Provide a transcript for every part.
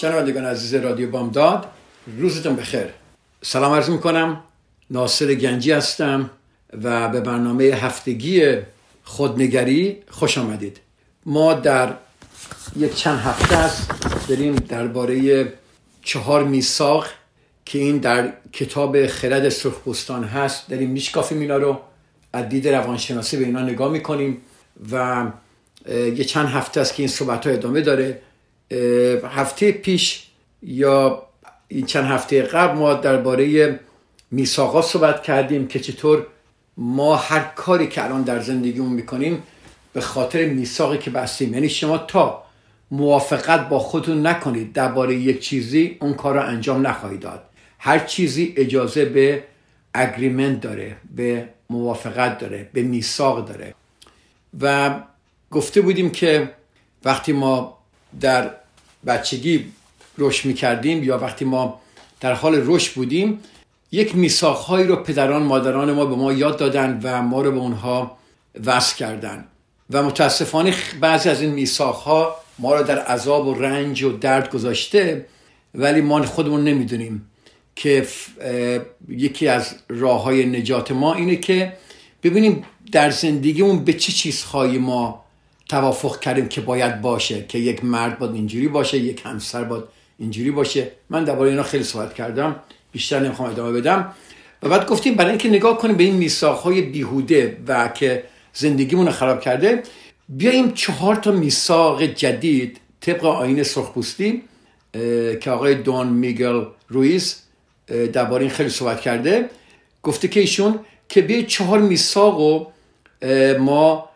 شنوندگان عزیز رادیو بامداد روزتون بخیر. سلام عرض می‌کنم. ناصر گنجی هستم و به برنامه هفتگی خودنگری خوش آمدید. ما در یک چند هفته است داریم درباره چهار میثاق که این در کتاب خرد سرخپوستان هست. داریم میشکافیم اینا رو از دید روانشناسی به اینا نگاه می‌کنیم و یه چند هفته است که این صحبت ها ادامه داره. هفته پیش یا این چند هفته قبل ما درباره میثاقا صحبت کردیم که چطور ما هر کاری که الان در زندگیمون می‌کنیم به خاطر میثاقی که بستیم. یعنی شما تا موافقت با خودتون نکنید درباره یک چیزی اون کار رو انجام نخواهید داد. هر چیزی اجازه به اگریمنت داره به موافقت داره به میثاق داره. و گفته بودیم که وقتی ما در بچگی رشد می‌کردیم یا وقتی ما در حال رشد بودیم یک میثاقهایی رو پدران مادران ما به ما یاد دادن و ما رو به اونها وصل کردن. و متاسفانه بعضی از این میثاقها ما رو در عذاب و رنج و درد گذاشته ولی ما خودمون نمی‌دونیم که یکی از راه های نجات ما اینه که ببینیم در زندگیمون به چه چیزهایی ما توافق کردیم که باید باشه که یک مرد باید اینجوری باشه یک همسر باید اینجوری باشه. من درباره اینا خیلی صحبت کردم بیشتر نمی‌خوام ادامه بدم. و بعد گفتیم برای اینکه نگاه کنیم به این میثاقهای بیهوده و که زندگیمون رو خراب کرده بیایم چهار تا میثاق جدید طبق آین سرخپوستی که آقای دون میگل رویز درباره این خیلی صحبت کرده. گفته که ایشون که بیاید چهار میثاق ما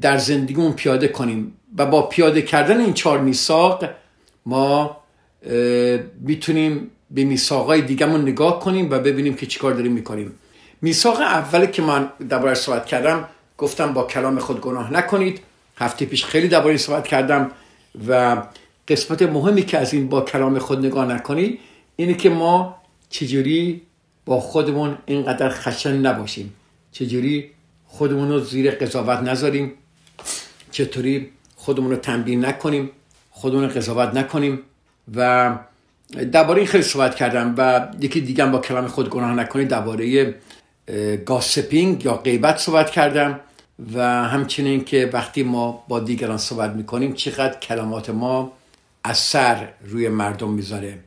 در زندگیمون پیاده کنیم و با پیاده کردن این چهار میثاق ما می‌تونیم به میثاقای دیگهمون نگاه کنیم و ببینیم که چیکار داریم می‌کنیم. میثاق اولی که من درباره صحبت کردم گفتم با کلام خود گناه نکنید. هفته پیش خیلی درباره صحبت کردم و قسمت مهمی که از این با کلام خود نگاه نکنید اینه که ما چجوری با خودمون اینقدر خشن نباشیم. چجوری خودمون رو زیر قضاوت نذاریم. چطوری؟ خودمون رو تنبیه نکنیم. خودمون رو قضاوت نکنیم. و درباره این خیلی صحبت کردم و یکی دیگه با کلام خود گناه نکنید درباره گاسپینگ یا غیبت صحبت کردم. و همچنین که وقتی ما با دیگران صحبت می‌کنیم چقدر کلمات ما اثر روی مردم می‌ذاره.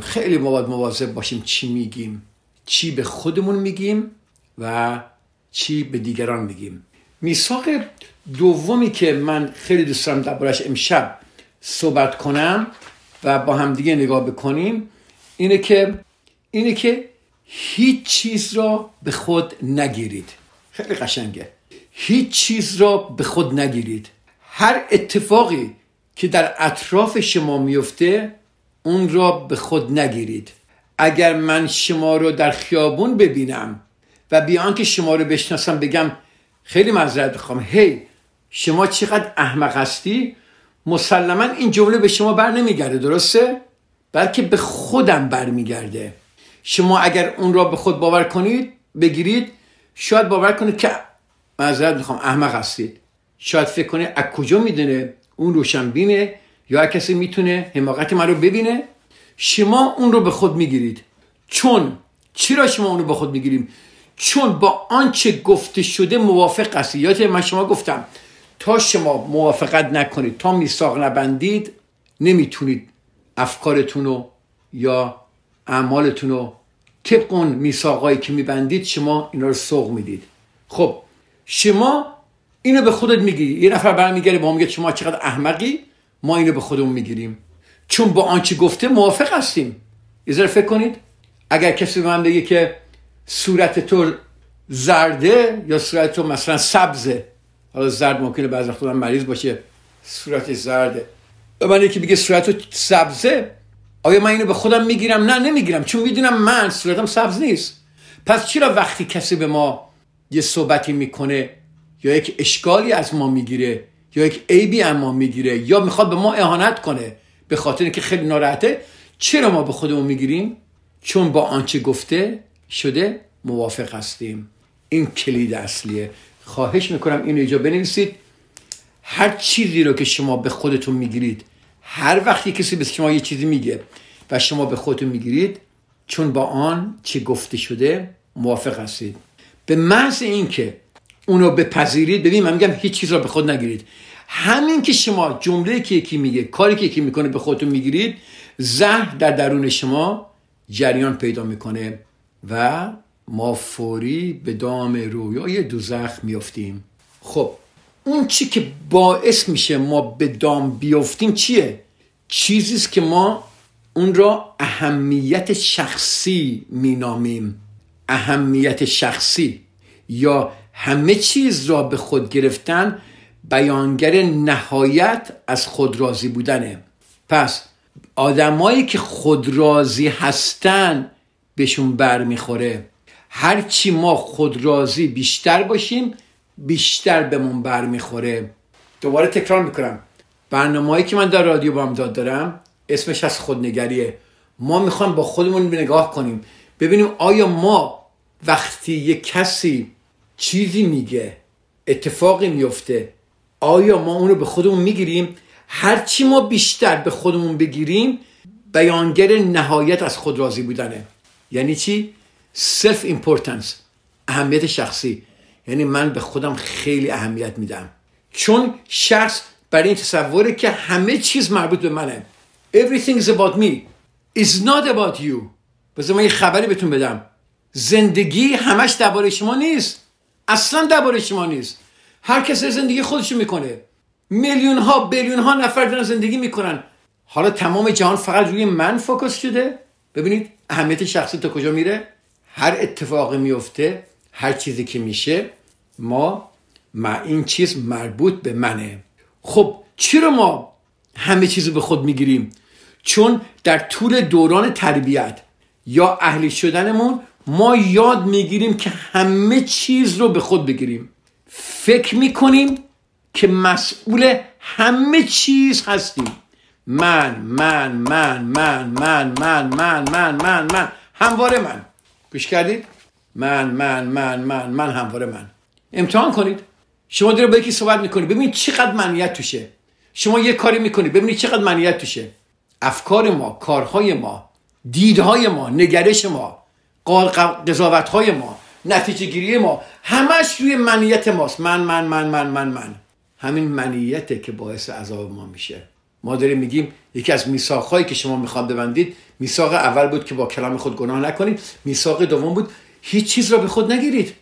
خیلی مواد مواظب باشیم چی میگیم چی به خودمون میگیم و چی به دیگران میگیم. میثاق دومی که من خیلی دوست دارم دربارش امشب صحبت کنم و با همدیگه نگاه بکنیم اینه که اینه که هیچ چیز را به خود نگیرید. خیلی قشنگه. هیچ چیز را به خود نگیرید. هر اتفاقی که در اطراف شما میفته اون را به خود نگیرید. اگر من شما رو در خیابون ببینم و بیان که شما رو بشناسم بگم خیلی معذرت بخوام هی شما چقدر احمق هستی؟ مسلما این جمله به شما بر نمیگرده درسته؟ بلکه به خودم برمیگرده شما اگر اون را به خود باور کنید بگیرید. شاید باور کنید که معذرت می‌خوام احمق هستید. شاید فکر کنه از کجا می‌دونه اون روشن بینه یا کسی می‌تونه حماقت من رو ببینه. شما اون رو به خود می‌گیرید. چون چرا شما اون رو به خود می‌گیریم چون با آنچه گفته شده موافق هستید یادت من شما گفتم تا شما موافقت نکنید تا میثاق نبندید نمی‌تونید افکارتون رو یا اعمالتون رو طبق اون میثاقایی که میبندید شما اینا رو سوق می‌دید. خب شما اینو به خودت میگی. یه نفر برمیگره با میگه شما چقدر احمقی ما اینو به خودمون می‌گیریم. چون با آنچه گفته موافق هستیم. یه فکر کنید. اگر کسی به من بگه که صورت تو زرده یا صورت تو مثلا سبزه؟ حالا زرد ممکنه بعض وقتا مریض باشه. صورت زرده. و من یکی بگه صورت تو سبزه؟ آیا من اینو به خودم می‌گیرم؟ نه نمی‌گیرم. چون می‌دونم من صورتم سبز نیست. پس چرا وقتی کسی به ما یه صحبتی می‌کنه یا یک اشکالی از ما می‌گیره یا یک عیبی از ما می‌گیره یا می‌خواد به ما اهانت کنه به خاطر اینکه خیلی ناراحته چرا ما به خودمون می‌گیریم؟ چون با آنچه گفته شده موافق هستیم. این کلید اصلیه. خواهش می‌کنم اینو اینجا بنویسید. هر چیزی رو که شما به خودتون می‌گیرید هر وقتی کسی به شما یه چیزی میگه و شما به خودتون می‌گیرید چون با آن چه گفته شده موافق هستید. به محض اینکه اونو بپذیرید ببین من میگم هیچ چیز رو به خود نگیرید. همین که شما جمله که یکی میگه کاری که یکی می‌کنه به خودتون می‌گیرید زهر در درون شما جریان پیدا می‌کنه. و ما فوری به دام رویای دوزخ میافتیم. خب اون چی که باعث میشه ما به دام بیافتیم چیه؟ چیزیست که ما اون را اهمیت شخصی مینامیم. اهمیت شخصی. یا همه چیز را به خود گرفتن بیانگر نهایت از خود راضی بودنه. پس آدمایی که خودراضی هستن بهشون بر می‌خوره هرچی ما خودراضی بیشتر باشیم بیشتر بهمون بر می‌خوره دوباره تکرار می‌کنم. برنامه‌ای که من در رادیو بامداد دارم اسمش از خودنگریه. ما می‌خوایم با خودمون نگاه کنیم. ببینیم آیا ما وقتی یک کسی چیزی میگه اتفاقی میفته آیا ما اونو به خودمون می‌گیریم؟ هرچی ما بیشتر به خودمون بگیریم بیانگر نهایت از خود راضی بودنه. یعنی چی؟ self importance اهمیت شخصی. یعنی من به خودم خیلی اهمیت میدم. چون شخص بر این تصوره که همه چیز مربوط به منه. Everything is about me. It's not about you. بذار من یه خبری بهتون بدم. زندگی همش درباره شما نیست. اصلا درباره شما نیست. هر کسی زندگی خودشو می‌کنه. میلیون ها بیلیون ها نفر دارن زندگی می‌کنن. حالا تمام جهان فقط روی من فوکس شده؟ ببینید اهمیت شخصی تا کجا میره؟ هر اتفاقی میفته هر چیزی که میشه ما ما این چیز مربوط به منه. خب چرا ما همه چیز به خود می‌گیریم؟ چون در طول دوران تربیت یا اهلی شدنمون ما یاد می‌گیریم که همه چیز رو به خود بگیریم. فکر می‌کنیم که مسئول همه چیز هستیم. من من من من من من من من من من همواره من گوش کردید من من من من من همواره من امتحان کنید شما داره با یکی صحبت می‌کنید ببینید چقدر منیت توشه شما یه کاری می‌کنید ببینید چقدر منیت توشه افکار ما کارهای ما دیدهای ما نگرش ما قضاوت های ما نتیجه گیری ما همش روی منیت ماست من من من من من من همین منیته که باعث عذاب ما میشه ما داریم میگیم یکی از میثاقهایی که شما می‌خواد ببندید میثاق اول بود که با کلام خود گناه نکنید میثاق دوم بود هیچ چیز را به خود نگیرید.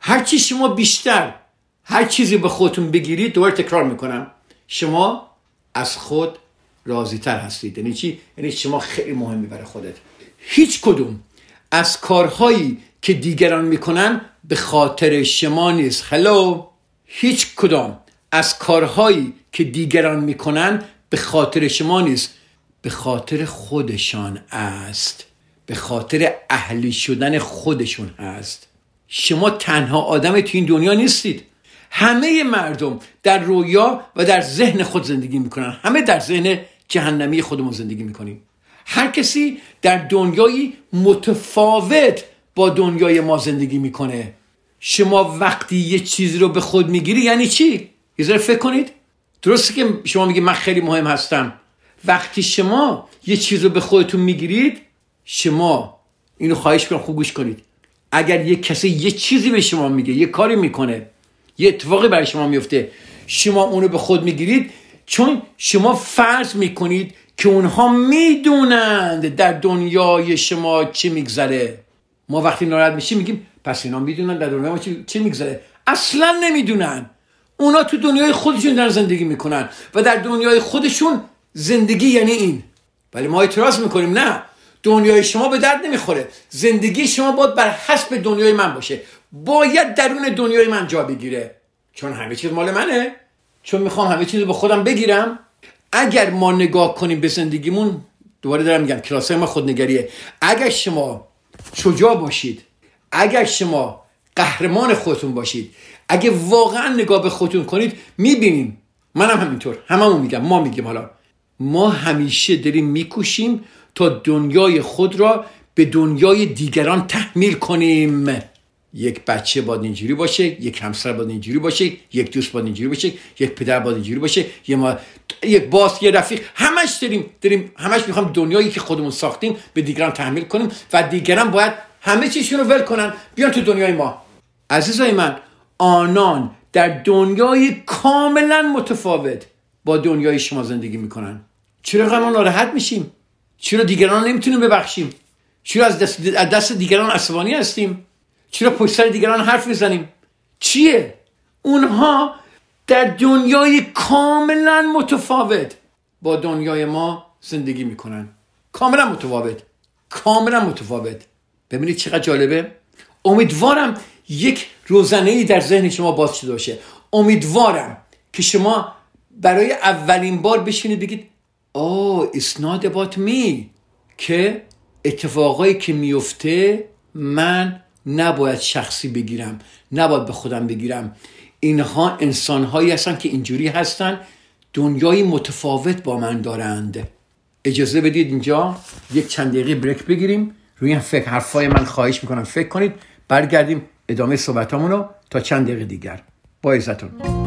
هر چی شما بیشتر هر چیزی به خودتون بگیرید دوباره تکرار می‌کنم. شما از خود راضی تر هستید. یعنی چی؟ یعنی شما خیلی مهمی برای خودت. هیچ کدوم از کارهایی که دیگران می‌کنن به خاطر شما نیست. هلو هیچ کدام از کارهایی که دیگران می‌کنن به خاطر شما نیست. به خاطر خودشان است. به خاطر اهلی شدن خودشون هست شما تنها آدم تو این دنیا نیستید. همه مردم در رویا و در ذهن خود زندگی می‌کنن. همه در ذهن جهنمی خودمون زندگی می‌کنیم. هر کسی در دنیایی متفاوت با دنیای ما زندگی می‌کنه. شما وقتی یه چیزی رو به خود می‌گیری یعنی چی؟ یه فکر کنید. درسته که شما میگی من خیلی مهم هستم. وقتی شما یه چیز رو به خودتون می‌گیرید شما اینو خواهش کنم خوب گوش کنید. اگر یه کسی یه چیزی به شما میگه یه کاری می‌کنه یه اتفاقی برای شما میفته شما اونو به خود می‌گیرید چون شما فرض می‌کنید که اونها می‌دونند در دنیای شما چه میگذره. ما وقتی ناراحت میشیم میگیم پس اینا می‌دونن در دنیای ما چه میگذره. اصلا نمی‌دونن. اونا تو دنیای خودشون در زندگی می‌کنن و در دنیای خودشون زندگی یعنی این. ولی ما اعتراض می‌کنیم نه. دنیای شما به درد نمی‌خوره. زندگی شما باید بر حسب دنیای من باشه. باید درون دنیای من جا بگیره. چون همه چیز مال منه. چون می‌خوام همه چیز رو به خودم بگیرم. اگر ما نگاه کنیم به زندگیمون دوباره دارم میگم کلاس ما خودنگریه. اگر شما شجاع باشید اگر شما قهرمان خودتون باشید اگه واقعا نگاه به خودتون کنید می‌بینیم. منم همینطور. هممون میگم. ما میگیم حالا. ما همیشه داریم میکوشیم تا دنیای خود را به دنیای دیگران تحمیل کنیم. یک بچه باید اینجوری باشه یک همسر باید اینجوری باشه یک دوست باید اینجوری باشه یک پدر باید اینجوری باشه یه ما یک باس یه رفیق. همش داریم داریم همش می‌خوام دنیایی که خودمون ساختیم به دیگران تحمیل کنیم و دیگران باید همه چیزشون رو ول کنن بیان تو دنیای ما. عزیزای من آنان در دنیای کاملا متفاوت با دنیای شما زندگی می‌کنن. چرا ما ناراحت میشیم؟ چرا دیگران نمی‌تونیم ببخشیم؟ چرا از دست, دست دیگران عصبانی هستیم؟ چرا پشت سر دیگران حرف می‌زنیم؟ چیه؟ اونها در دنیای کاملا متفاوت با دنیای ما زندگی می‌کنن. کاملا متفاوت. کاملا متفاوت. ببینید چقدر جالبه. امیدوارم یک روزنه ای در ذهن شما باز شده باشه. امیدوارم که شما برای اولین بار بشینید بگید oh it's not about me. که اتفاقایی که میفته من نباید شخصی بگیرم نباید به خودم بگیرم. اینها انسانهایی هستن که اینجوری هستن دنیای متفاوت با من دارند. اجازه بدید اینجا یک چند دقیقه بریک بگیریم روی این فکر حرفای من خواهش می‌کنم. فکر کنید برگردیم ادامه صحبتامون رو تا چند دقیقه دیگر. با عزتون.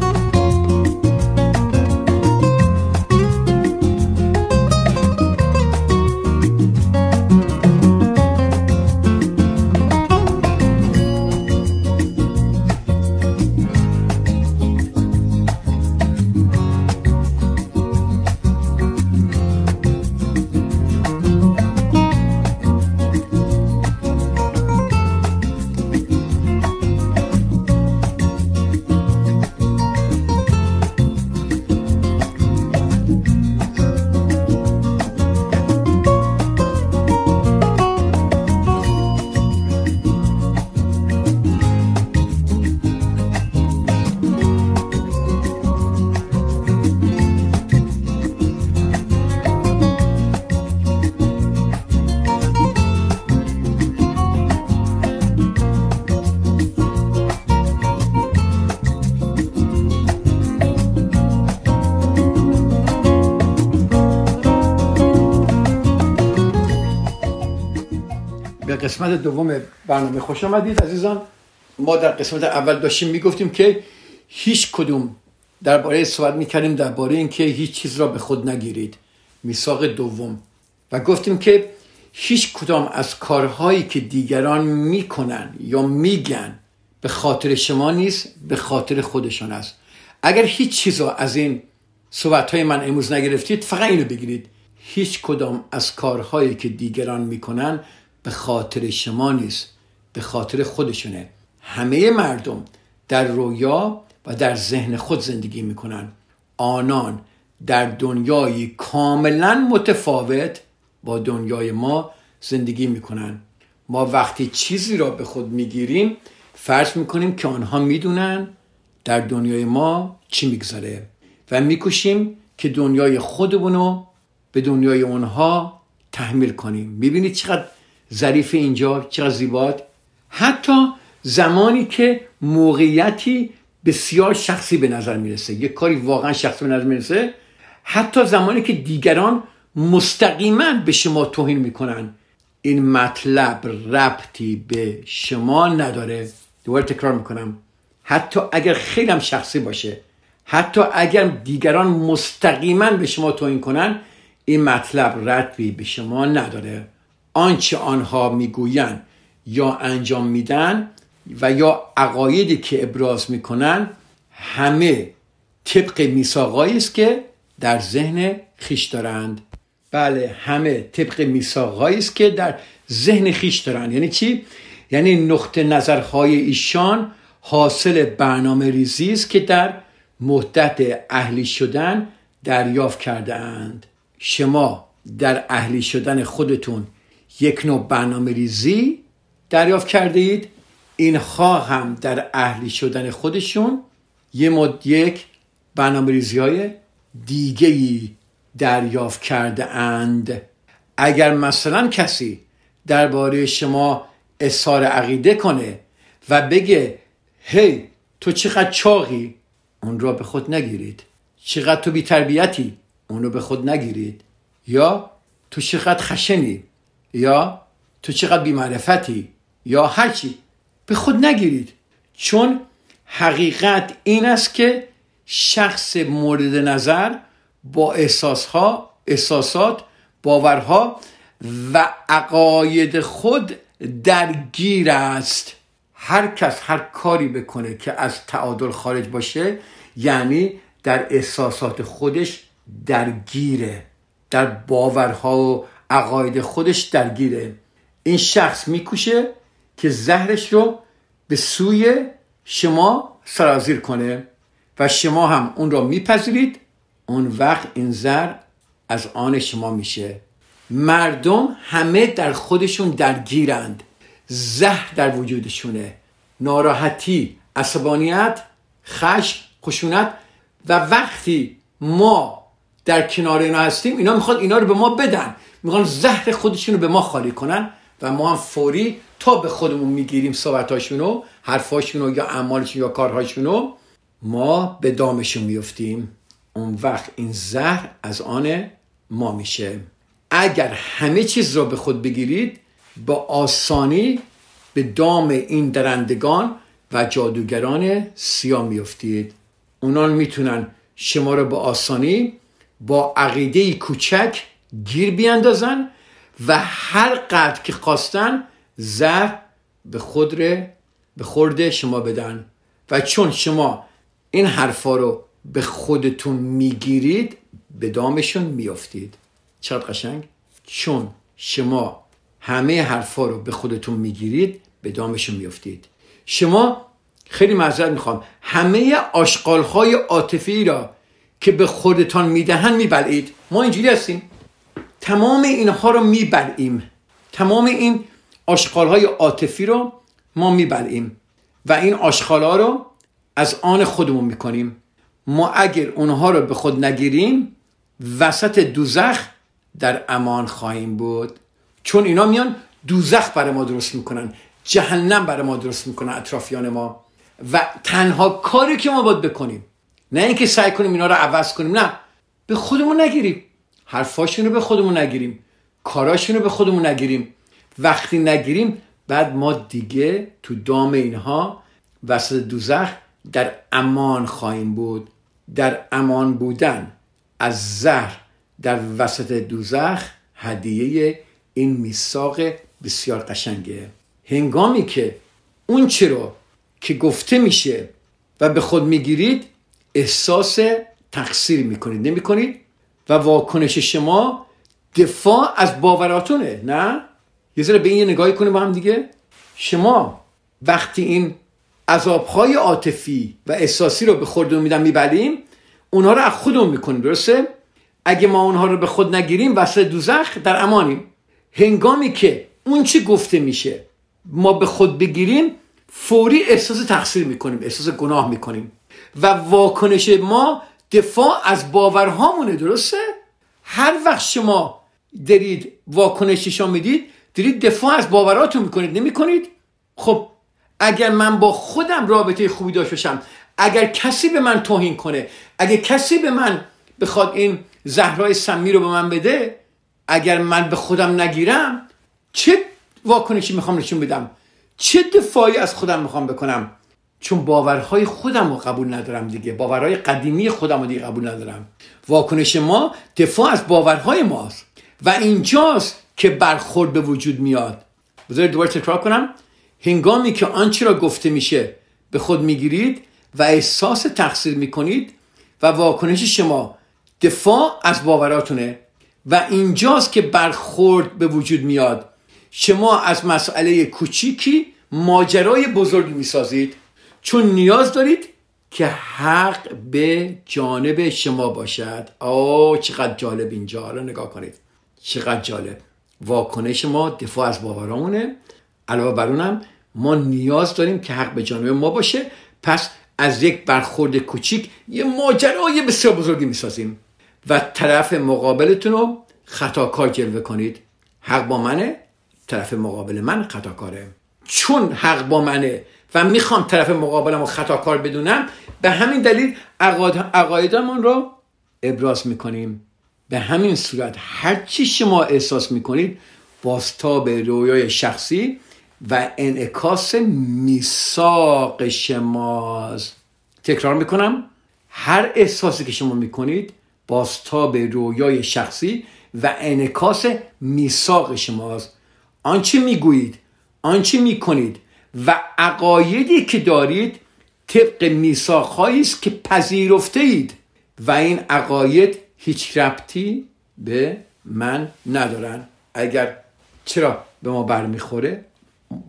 قسمت دوم برنامه خوش آمدید عزیزان. ما در قسمت اول داشتیم می‌گفتیم که هیچ کدوم درباره صحبت می‌کردیم درباره اینکه هیچ چیز را به خود نگیرید. میثاق دوم. و گفتیم که هیچ کدام از کارهایی که دیگران می‌کنن یا میگن به خاطر شما نیست به خاطر خودشان است. اگر هیچ چیز از این صحبت های من امروز نگرفتید فقط اینو بگیرید. هیچ کدام از کارهایی که دیگران می‌کنن به خاطر شما نیست به خاطر خودشونه. همه مردم در رویا و در ذهن خود زندگی می‌کنن. آنان در دنیای کاملا متفاوت با دنیای ما زندگی می‌کنن. ما وقتی چیزی را به خود می‌گیریم فرض می‌کنیم که آنها می‌دونن در دنیای ما چی میگذره و میکوشیم که دنیای خودمونو به دنیای اونها تحمیل کنیم. می‌بینید چقدر ظریف اینجا چقدر زیباد. حتی زمانی که موقعیتی بسیار شخصی به نظر می‌رسه یک کاری واقعا شخصی به نظر می‌رسه حتی زمانی که دیگران مستقیما به شما توهین می‌کنن. این مطلب ربطی به شما نداره. دوباره تکرار می‌کنم. حتی اگر خیلی هم شخصی باشه حتی اگر دیگران مستقیما به شما توهین کنن این مطلب ربطی به شما نداره. آنچه آنها می‌گویند یا انجام میدن و یا عقایدی که ابراز می‌کنن همه طبق میثاقایی است که در ذهن خیش دارند. بله همه طبق میثاقایی است که در ذهن خیش دارند. یعنی چی؟ یعنی نقطه نظرهای ایشان حاصل برنامه ریزی است که در مدت اهلی شدن دریافت کرده اند شما در اهلی شدن خودتون یک نوع برنامه ریزی دریافت کرده اید اینها هم در اهلی شدن خودشون یه مد یک برنامه ریزی های دیگه ای دریافت کرده اند. اگر مثلا کسی درباره شما اظهار عقیده کنه و بگه هی تو چقدر چاقی؟ اون را به خود نگیرید. چقدر تو بی تربیتی اون رو به خود نگیرید. یا تو چقدر خشنی؟ یا تو چقدر بی معرفتی یا هرچی به خود نگیرید. چون حقیقت این است که شخص مورد نظر با احساسها احساسات باورها و عقاید خود درگیر است. هر کس هر کاری بکنه که از تعادل خارج باشه یعنی در احساسات خودش درگیره. در باورها و عقاید خودش درگیره. این شخص میکوشه که زهرش رو به سوی شما سرازیر کنه و شما هم اون را میپذیرید. اون وقت این زهر از آن شما میشه. مردم همه در خودشون درگیرند. زهر در وجودشونه. ناراحتی عصبانیت خشم خشونت و وقتی ما در کنار اینا هستیم اینا می‌خواد اینا رو به ما بدن. می‌خوان زهر خودشون رو به ما خالی کنن و ما هم فوری تا به خودمون می‌گیریم صحبتاشونو حرفاشونو یا اعمالشون یا کارهاشونو ما به دامشون میفتیم. اون وقت این زهر از آن ما میشه. اگر همه چیز را به خود بگیرید با آسانی به دام این درندگان و جادوگران سیاه میفتید اونان می‌تونن شما را به آسانی با عقیده کوچک گیر بیاندازن و هر قدر که خواستن زهر به خود به خورده شما بدن. و چون شما این حرفا رو به خودتون می‌گیرید به دامشون میافتید. چقدر قشنگ؟ چون شما همه حرفا رو به خودتون می‌گیرید به دامشون میافتید. شما خیلی معذرت می‌خوام. همه آشقال های عاطفی را که به خودتان می‌دهن میبلعید. ما اینجوری هستیم. تمام اینها رو میبلعیم. تمام این آشغال های عاطفی رو ما میبلعیم. و این آشغال ها رو از آن خودمون می‌کنیم. ما اگر اونها رو به خود نگیریم وسط دوزخ در امان خواهیم بود. چون اینا میان دوزخ برای ما درست می‌کنن جهنم برای ما درست می‌کنن اطرافیان ما. و تنها کاری که ما باید بکنیم نه اینکه سعی کنیم اینا رو عوض کنیم نه. به خودمون نگیریم. حرفاشون رو به خودمون نگیریم. کاراشون رو به خودمون نگیریم. وقتی نگیریم بعد ما دیگه تو دام اینها وسط دوزخ در امان خواهیم بود. در امان بودن از زهر در وسط دوزخ هدیه این میثاق بسیار قشنگه. هنگامی که اون چی رو که گفته میشه و به خود می‌گیرید احساس تقصیر می‌کنید. نمی‌کنید؟ و واکنش شما دفاع از باوراتونه نه؟ یه ذره به این نگاهی کنیم با هم دیگه. شما وقتی این عذابهای عاطفی و احساسی رو به خودمون میدن میبلیم اونها رو از خودمون می‌کنیم درسته؟ اگه ما اونها رو به خود نگیریم وسط دوزخ در امانیم. هنگامی که اون چی گفته میشه ما به خود بگیریم فوری احساس تقصیر می‌کنیم احساس گناه می‌کنیم. و واکنش ما دفاع از باورهامونه درسته؟ هر وقت شما دارید واکنششان می‌دید دارید دفاع از باوراتون می‌کنید نمی‌کنید؟ خب اگر من با خودم رابطه خوبی داشته باشم اگر کسی به من توهین کنه اگر کسی به من بخواد این زهرای سمی رو به من بده اگر من به خودم نگیرم چه واکنشی می‌خوام نشون بدم؟ چه دفاعی از خودم می‌خوام بکنم؟ چون باورهای خودم رو قبول ندارم دیگه. باورهای قدیمی خودم رو دیگه قبول ندارم. واکنش ما دفاع از باورهای ماست. و اینجاست که برخورد به وجود میاد. بذارید دوباره تکرار کنم. هنگامی که آنچه را گفته میشه به خود می‌گیرید و احساس تقصیر می‌کنید و واکنش شما دفاع از باوراتونه و اینجاست که برخورد به وجود میاد. شما از مسئله کوچیکی ماجرای بزرگی می‌سازید. چون نیاز دارید که حق به جانب شما باشد. آه چقدر جالب اینجا. حالا نگاه کنید. چقدر جالب. واکنش ما دفاع از باورامونه. علاوه بر اونم ما نیاز داریم که حق به جانب ما باشه. پس از یک برخورد کوچیک یه ماجرای بسیار بزرگی می‌سازیم. و طرف مقابلتون رو خطاکار جلوه کنید. حق با منه طرف مقابل من خطاکاره. چون حق با منه و می‌خوام طرف مقابلم رو خطاکار بدونم به همین دلیل عقایدمان رو ابراز می‌کنیم. به همین صورت هرچی شما احساس می‌کنید به رویای شخصی و انعکاس میثاق شماست. تکرار می‌کنم هر احساسی که شما می‌کنید به رویای شخصی و انعکاس میثاق شماست. آنچه می‌گویید آنچه می‌کنید و عقایدی که دارید طبق میثاقهایی است که پذیرفته اید و این عقاید هیچ ربطی به من ندارن. اگر چرا به ما برمیخوره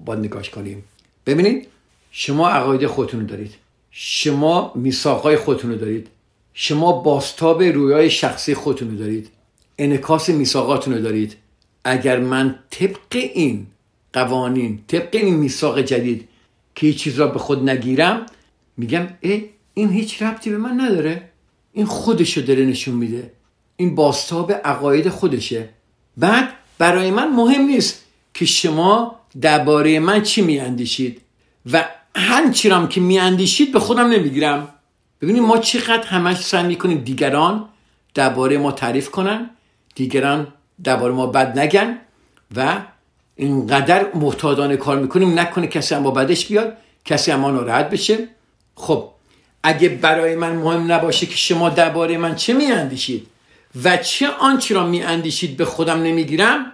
باید نگاش کنیم ببینید شما عقاید خودتون دارید. شما میثاقهای خودتون دارید. شما باستاب رویای شخصی خودتون دارید. انکاس میثاقاتون دارید. اگر من طبق این قوانین طبق این میثاق جدید که هیچ چیز را به خود نگیرم میگم ای این هیچ ربطی به من نداره. این خودشو داره نشون میده. این باستاب عقاید خودشه. بعد برای من مهم نیست که شما درباره من چی میاندیشید و هر چیرام که میاندیشید به خودم نمی‌گیرم. ببینید ما چقدر همش سعی می‌کنیم دیگران درباره ما تعریف کنن دیگران درباره ما بد نگن و اینقدر محتاطانه کار می‌کنیم نکنه کسی هم با بدش بیاد کسی هم ما ناراحت بشه. خب اگه برای من مهم نباشه که شما درباره من چه میاندیشید و چه آنچه را میاندیشید به خودم نمی‌گیرم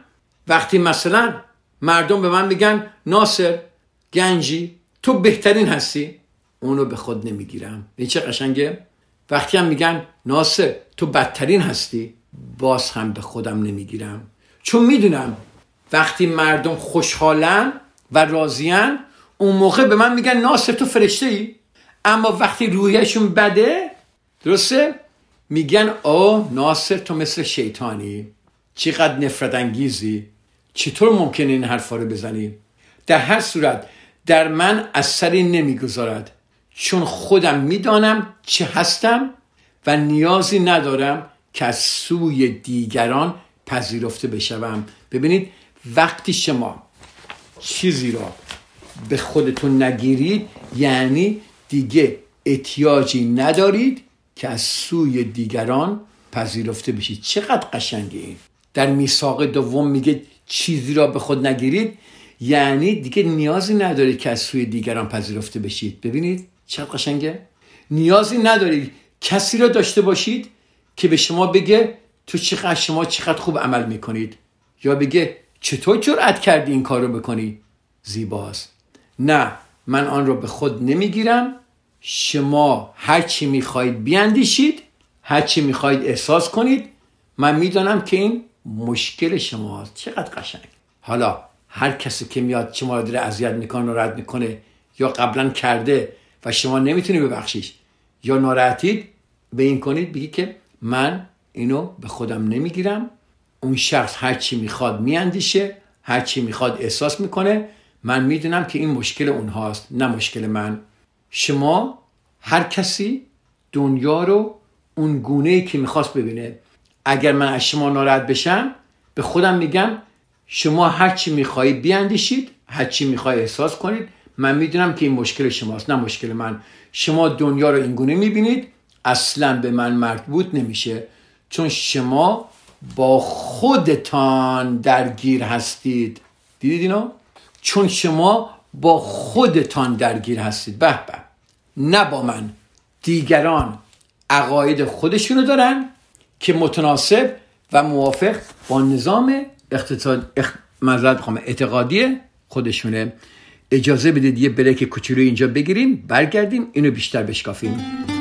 وقتی مثلا مردم به من میگن ناصر گنجی تو بهترین هستی اونو به خود نمی‌گیرم. این چه قشنگه؟ وقتی هم میگن ناصر تو بدترین هستی باز هم به خودم نمی‌گیرم. چون می‌دونم وقتی مردم خوشحالن و راضیان اون موقع به من میگن ناصر تو فرشته ای؟ اما وقتی رویشون بده درسته؟ میگن او ناصر تو مثل شیطانی. چقدر نفرت انگیزی چطور ممکنه این حرفا رو بزنی؟ در هر صورت در من اثری نمی‌گذارد. چون خودم می‌دانم چه هستم و نیازی ندارم که از سوی دیگران پذیرفته بشوم. ببینید وقتی شما چیزی را به خودتون نگیرید یعنی دیگه احتیاجی ندارید که از سوی دیگران پذیرفته بشید. چقدر قشنگه این. در میثاق دوم میگه چیزی را به خود نگیرید یعنی دیگه نیازی ندارید که از سوی دیگران پذیرفته بشید. ببینید چقدر قشنگه. نیازی ندارید کسی را داشته باشید که به شما بگه تو چقدر شما چقدر خوب عمل می‌کنید. یا بگه چطور جرأت کردی این کار رو بکنی؟ زیباست. نه من آن رو به خود نمی‌گیرم. شما هر چی می‌خواهید بیاندیشید هر چی می‌خواهید احساس کنید. من می‌دانم که این مشکل شماست. چقدر قشنگ. حالا هر کسی که میاد شما رو داره اذیت می‌کنه رد می‌کنه یا قبلا کرده و شما نمی‌تونی ببخشیش یا ناراحتید به این کنید بگی که من اینو به خودم نمی‌گیرم. اون شخص هر چی می‌خواد میاندیشه هر چی می‌خواد احساس می‌کنه. من می‌دونم که این مشکل اونهاست نه مشکل من. شما هر کسی دنیا رو اون گونه ای که می‌خواست ببینه. اگر من از شما ناراحت بشم به خودم میگم شما هر چی میخوایی بیاندیشید هر چی می‌خوای احساس کنید. من می‌دونم که این مشکل شماست نه مشکل من. شما دنیا رو اینگونه می‌بینید اصلا به من مربوط نمیشه. چون شما با خودتان درگیر هستید. دیدید اینو؟ چون شما با خودتان درگیر هستید. به به. نه با من. دیگران عقاید خودشونو دارن که متناسب و موافق با نظام اقتصاد اخ... اعتقادی خودشونه. اجازه بدید یه بریک کوچولو اینجا بگیریم برگردیم اینو بیشتر بشکافیم.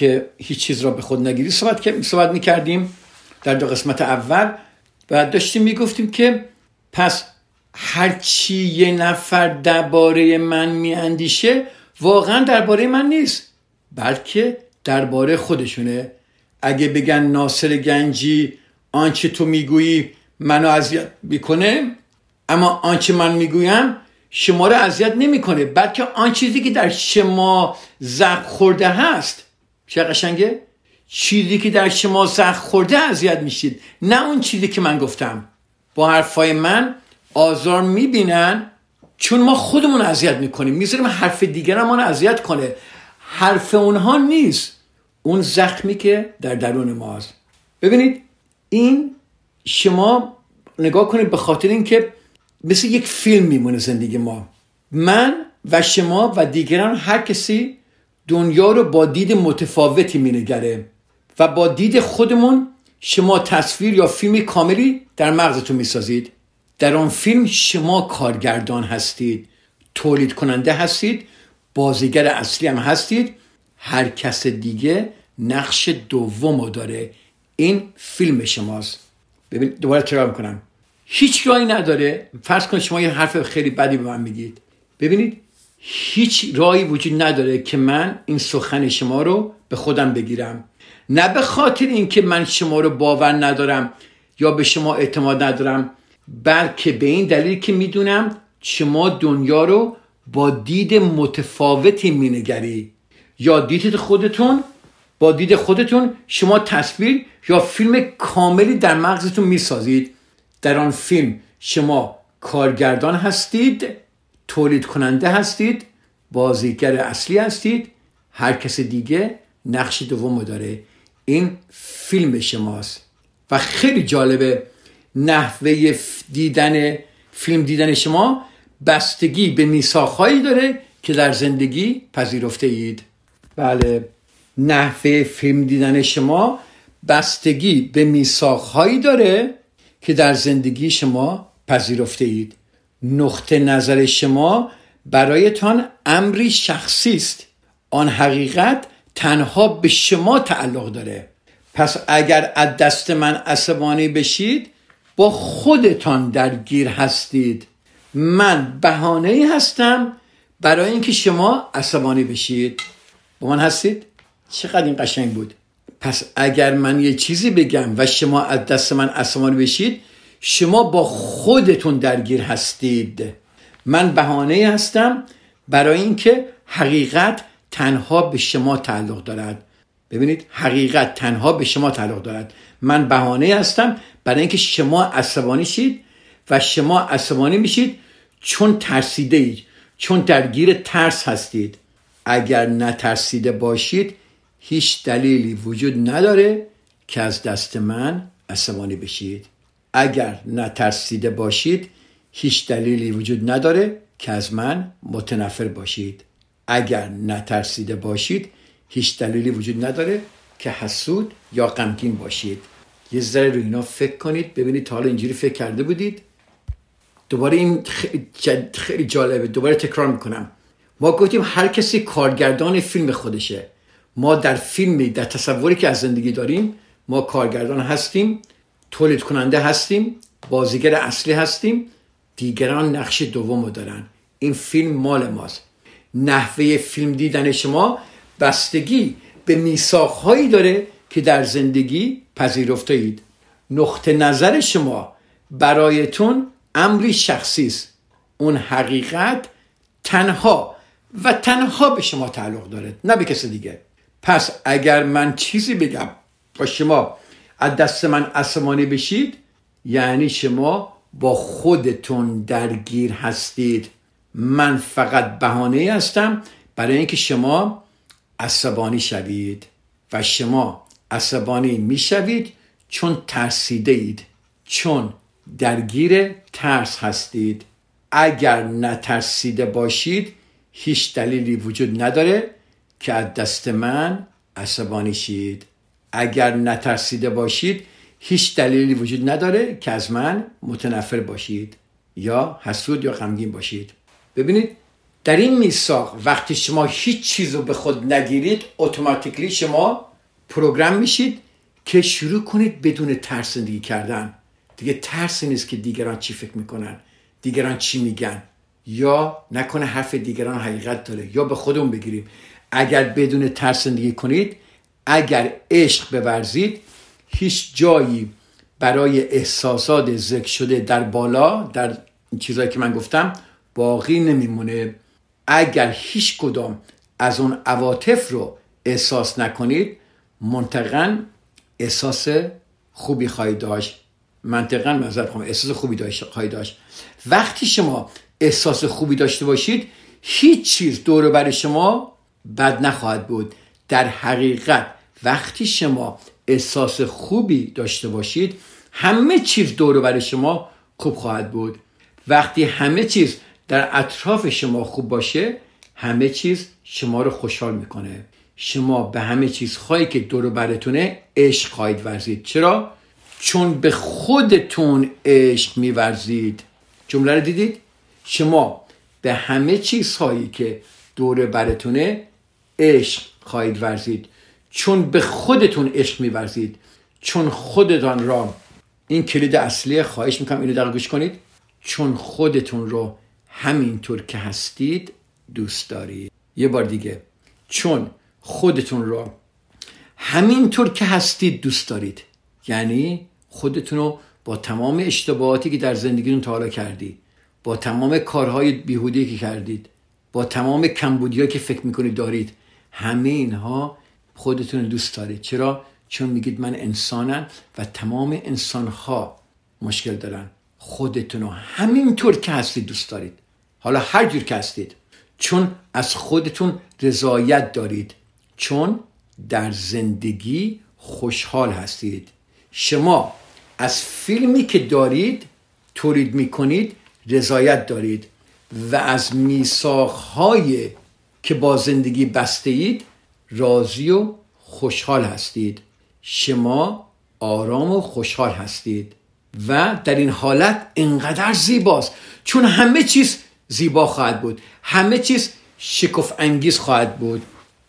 اینکه هیچ چیز را به خود نگیری. صحبت صحبت می‌کردیم در دو قسمت اول و داشتیم می‌گفتیم که پس هرچی یه نفر درباره من میاندیشه واقعا درباره من نیست بلکه درباره خودشونه. اگه بگن ناصر گنجی آنچه تو می‌گویی منو اذیت می‌کنه اما آنچه من می‌گویم شما رو اذیت نمی‌کنه بلکه آن چیزی که در شما زخم خورده هست چه قشنگه؟ چیزی که در شما زخم خورده اذیت میشید. نه اون چیزی که من گفتم. با حرفای من آزار می‌بینن چون ما خودمون اذیت می‌کنیم. می‌ذاریم حرف دیگر ما اذیت کنه. حرف اونها نیست. اون زخمی که در درون ماست. ببینید این شما نگاه کنید به خاطر اینکه مثل یک فیلم میمونه زندگی ما. من و شما و دیگران هر کسی دنیا رو با دید متفاوتی مینگره و با دید خودمون شما تصویر یا فیلم کاملی در مغزتون می‌سازید. در آن فیلم شما کارگردان هستید تولید کننده هستید بازیگر اصلی هم هستید. هر کس دیگه نقش دوم داره. این فیلم شماست. ببین دوباره تکرار می‌کنم. هیچ راهی نداره. فرض کنید شما یه حرف خیلی بدی به من میگید. ببینید هیچ راهی وجود نداره که من این سخن شما رو به خودم بگیرم. نه به خاطر اینکه من شما رو باور ندارم یا به شما اعتماد ندارم بلکه به این دلیل که می‌دونم شما دنیا رو با دید متفاوتی مینگری. یا دید خودتون با دید خودتون شما تصویر یا فیلم کاملی در مغزتون می‌سازید. در آن فیلم شما کارگردان هستید. تولید کننده هستید بازیگر اصلی هستید هر کس دیگه نقش دوم داره. این فیلم شماست. و خیلی جالبه نحوه دیدن فیلم دیدن شما بستگی به میساخهایی داره که در زندگی پذیرفته اید بله نحوه فیلم دیدن شما بستگی به میساخهایی داره که در زندگی شما پذیرفته اید نقطه نظر شما برایتان امری شخصی است. آن حقیقت تنها به شما تعلق داره. پس اگر از دست من عصبانی بشید با خودتان درگیر هستید. من بهانه هستم برای اینکه شما عصبانی بشید. با من هستید؟ چقدر این قشنگ بود. پس اگر من یه چیزی بگم و شما از دست من عصبانی بشید شما با خودتون درگیر هستید. من بهانه هستم برای اینکه حقیقت تنها به شما تعلق دارد. ببینید حقیقت تنها به شما تعلق دارد. من بهانه هستم برای اینکه شما عصبانی شید و شما عصبانی میشید چون ترسیده اید چون درگیر ترس هستید. اگر نترسیده باشید هیچ دلیلی وجود نداره که از دست من عصبانی بشید. اگر نترسیده باشید هیچ دلیلی وجود نداره که از من متنفر باشید. اگر نترسیده باشید هیچ دلیلی وجود نداره که حسود یا غمگین باشید. یه ذره رو اینا فکر کنید ببینید تا حالا اینجوری فکر کرده بودید. دوباره این خیلی جالبه. دوباره تکرار می‌کنم. ما گفتیم هر کسی کارگردان فیلم خودشه. ما در فیلمی در تصوری که از زندگی داریم ما کارگردان هستیم. تولید کننده هستیم بازیگر اصلی هستیم. دیگران نقش دوم دارن. این فیلم مال ماست. نحوه فیلم دیدن شما بستگی به میساخهایی داره که در زندگی پذیرفته اید نقطه نظر شما برایتون امری شخصی است. اون حقیقت تنها و تنها به شما تعلق داره نه به کسی دیگه. پس اگر من چیزی بگم با شما از دست من عصبانی بشید یعنی شما با خودتون درگیر هستید. من فقط بهانه هستم برای اینکه شما عصبانی شوید و شما عصبانی می‌شوید چون ترسیده اید چون درگیر ترس هستید. اگر نترسیده باشید هیچ دلیلی وجود نداره که از دست من عصبانی شید. اگر نترسیده باشید هیچ دلیلی وجود نداره که از من متنفر باشید یا حسود یا غمگین باشید. ببینید در این میثاق وقتی شما هیچ چیز رو به خود نگیرید اتوماتیکلی شما پروگرام میشید که شروع کنید بدون ترس زندگی کردن. دیگه ترس نیست که دیگران چی فکر می‌کنن دیگران چی میگن. یا نکنه حرف دیگران حقیقت داره یا به خودمون بگیریم. اگر بدون ترس زندگی کنید اگر عشق بورزید هیچ جایی برای احساسات ذکر شده در بالا در این چیزهایی که من گفتم باقی نمیمونه. اگر هیچ کدام از اون عواطف رو احساس نکنید منطقا احساس خوبی خواهید داشت. منطقا مذارت احساس خوبی داشت خواهید داشت. وقتی شما احساس خوبی داشته باشید هیچ چیز دور بر شما بد نخواهد بود. در حقیقت وقتی شما احساس خوبی داشته باشید همه چیز دور بر شما خوب خواهد بود. وقتی همه چیز در اطراف شما خوب باشه همه چیز شما رو خوشحال می‌کنه. شما به همه چیزهایی که دور برتونه عشق خواهید ورزید. چرا؟ چون به خودتون عشق میورزید. جمله رو دیدید؟ شما به همه چیزهایی که دور برتونه عشق خواهید ورزید. چون به خودتون عشق میورزید چون خودتان را این کلید اصلی خواهش می‌کنم اینو دقیق گوش کنید چون خودتون رو همینطور که هستید دوست دارید. یه بار دیگه چون خودتون رو همینطور که هستید دوست دارید. یعنی خودتون رو با تمام اشتباهاتی که در زندگیتون تا حالا کردید با تمام کارهای بیهودی که کردید با تمام کمبودی که فکر می‌کنید دارید همه اینها خودتون دوست دارید. چرا؟ چون میگید من انسانم و تمام انسانها مشکل دارن. خودتون رو همینطور که هستید دوست دارید. حالا هر جور که هستید. چون از خودتون رضایت دارید. چون در زندگی خوشحال هستید. شما از فیلمی که دارید تولید می‌کنید رضایت دارید. و از میساخهای که با زندگی بسته اید راضی و خوشحال هستید. شما آرام و خوشحال هستید. و در این حالت انقدر زیباست. چون همه چیز زیبا خواهد بود. همه چیز شکف انگیز خواهد بود.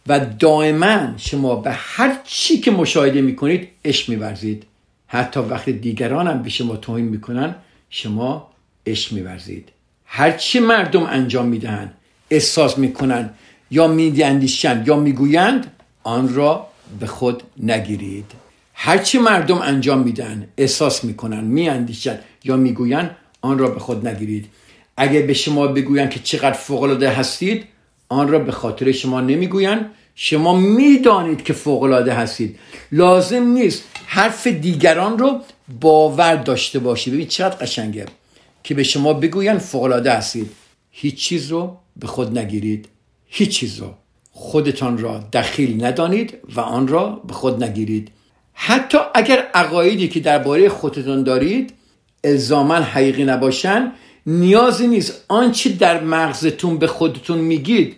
و دائما شما به هر چی که مشاهده می‌کنید عشق میورزید. حتی وقتی دیگران هم به شما توهین می‌کنن شما عشق میورزید. هرچی مردم انجام می‌دهند احساس می‌کنند یا میاندیشند یا می‌گویند آن را به خود نگیرید. هرچی مردم انجام میدن احساس می‌کنن میاندیشند یا می‌گویند آن را به خود نگیرید. اگر به شما بگویند که چقدر فوقالعاده هستید آن را به خاطر شما نمی‌گویند. شما می‌دانید که فوقالعاده هستید. لازم نیست حرف دیگران رو باور داشته باشید. ببین چقدر قشنگه که به شما بگوین فوقالعاده هستید. هیچ چیز رو به خود نگیرید. هیچ چیز رو خودتان را دخیل ندانید و آن را به خود نگیرید. حتی اگر عقایدی که درباره خودتان دارید الزاما حقیقی نباشن نیازی نیست آنچه در مغزتون به خودتون میگید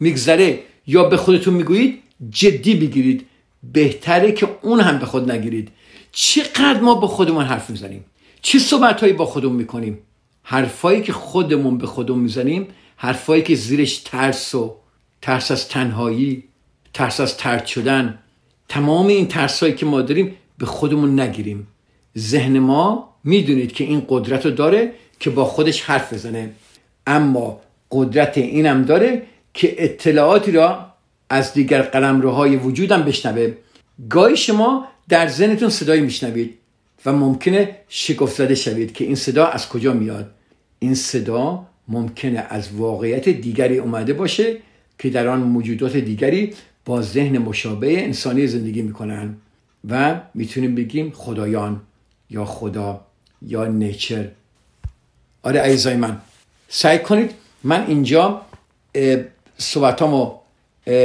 میگذره یا به خودتون می‌گویید جدی بگیرید. بهتره که اون هم به خود نگیرید. چقدر ما با خودمون حرف می‌زنیم؟ چه صحبت هایی با خودمون می‌کنیم؟ حرفایی که خودمون به خودمون می‌زنیم حرفایی که زیرش ترس و ترس از تنهایی ترس از ترد شدن تمام این ترسایی که ما داریم به خودمون نگیریم. ذهن ما می‌دونید که این قدرت رو داره که با خودش حرف بزنه. اما قدرت اینم داره که اطلاعاتی را از دیگر قلمروهای وجودم بشنوه. گاهی شما در ذهنتون صدایی میشنوید و ممکنه شگفت زده شوید که این صدا از کجا میاد. این صدا ممکنه از واقعیت دیگری اومده باشه که در آن موجودات دیگری با ذهن مشابه انسانی زندگی می‌کنن و می‌تونیم بگیم خدایان یا خدا یا نیچر. آره عزیزای من سعی کنید من اینجا صحبتامو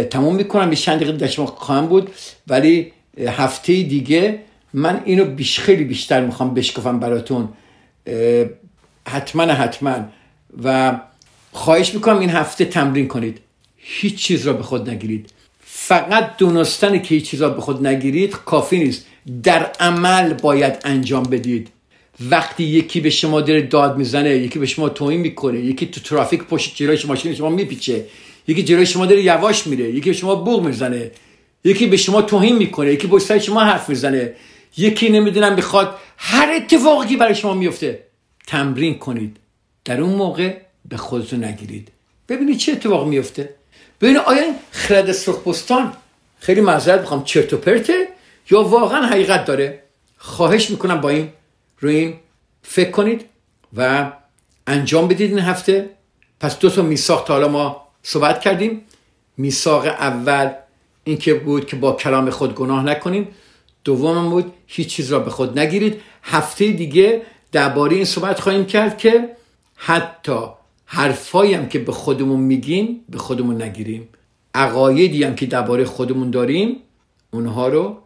تموم می‌کنم. به چند دقیقه در خواهم بود ولی هفته دیگه من اینو بیش خیلی بیشتر می‌خوام بشکفم براتون. حتما حتما. و خواهش می‌کنم این هفته تمرین کنید. هیچ چیز را به خود نگیرید. فقط دونستن که هیچ چیز را به خود نگیرید کافی نیست. در عمل باید انجام بدید. وقتی یکی به شما داره داد می‌زنه یکی به شما توهین می‌کنه یکی تو ترافیک پشت جلوی ماشین شما میپیچه یکی جلوی شما داره یواش میره یکی به شما بوق می‌زنه یکی به شما توهین می‌کنه یکی پشت شما حرف می‌زنه یکی نمی‌دونم می‌خواد هر اتفاقی برای شما میفته تمرین کنید. در اون موقع به خودتون نگیرید. ببینید چه اتفاق میفته. ببینید آیا این خرد سرخپستان خیلی معذرت می‌خوام چرت و پرته یا واقعا حقیقت داره؟ خواهش می‌کنم با این روی این فکر کنید و انجام بدید این هفته. پس دو تا میثاق تا حالا ما صحبت کردیم. میثاق اول این که بود که با کلام خود گناه نکنیم دوم بود هیچ چیز را به خود نگیرید. هفته دیگه درباره این صحبت خواهیم کرد که حتی حرفایی هم که به خودمون میگیم به خودمون نگیریم. عقایدی هم که درباره خودمون داریم اونها رو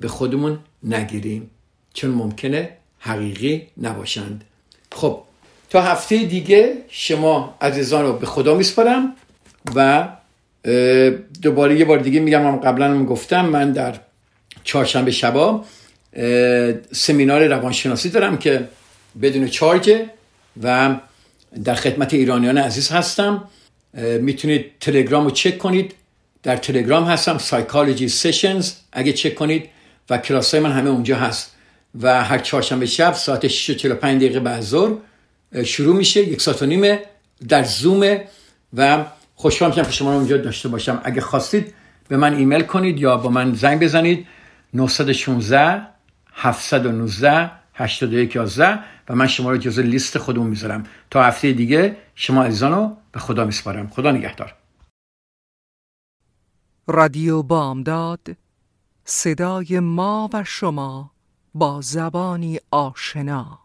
به خودمون نگیریم. چون ممکنه حقیقی نباشند. خب تا هفته دیگه شما عزیزان رو به خدا میسپارم و دوباره یه بار دیگه میگم هم قبلا هم گفتم من در چهارشنبه شبا سمینار روانشناسی دارم که بدون چارجه و در خدمت ایرانیان عزیز هستم. می‌تونید تلگرام رو چک کنید. در تلگرام هستم Psychology Sessions اگه چک کنید و کلاس های من همه اونجا هست. و هر چهارشنبه شب ساعت 6 و دقیقه بعد ظهر شروع میشه. یک ساعت و نیمه در زومه. و خوشحال میشم که شما رو اونجا داشته باشم. اگه خواستید به من ایمیل کنید یا با من زنگ بزنید. 916 719 81 11 و من شما رو جزو لیست خودمون می‌ذارم. تا هفته دیگه شما عزیزان رو به خدا میسپارم. خدا نگهدار. رادیو بامداد صدای ما و شما با زبانی آشنا.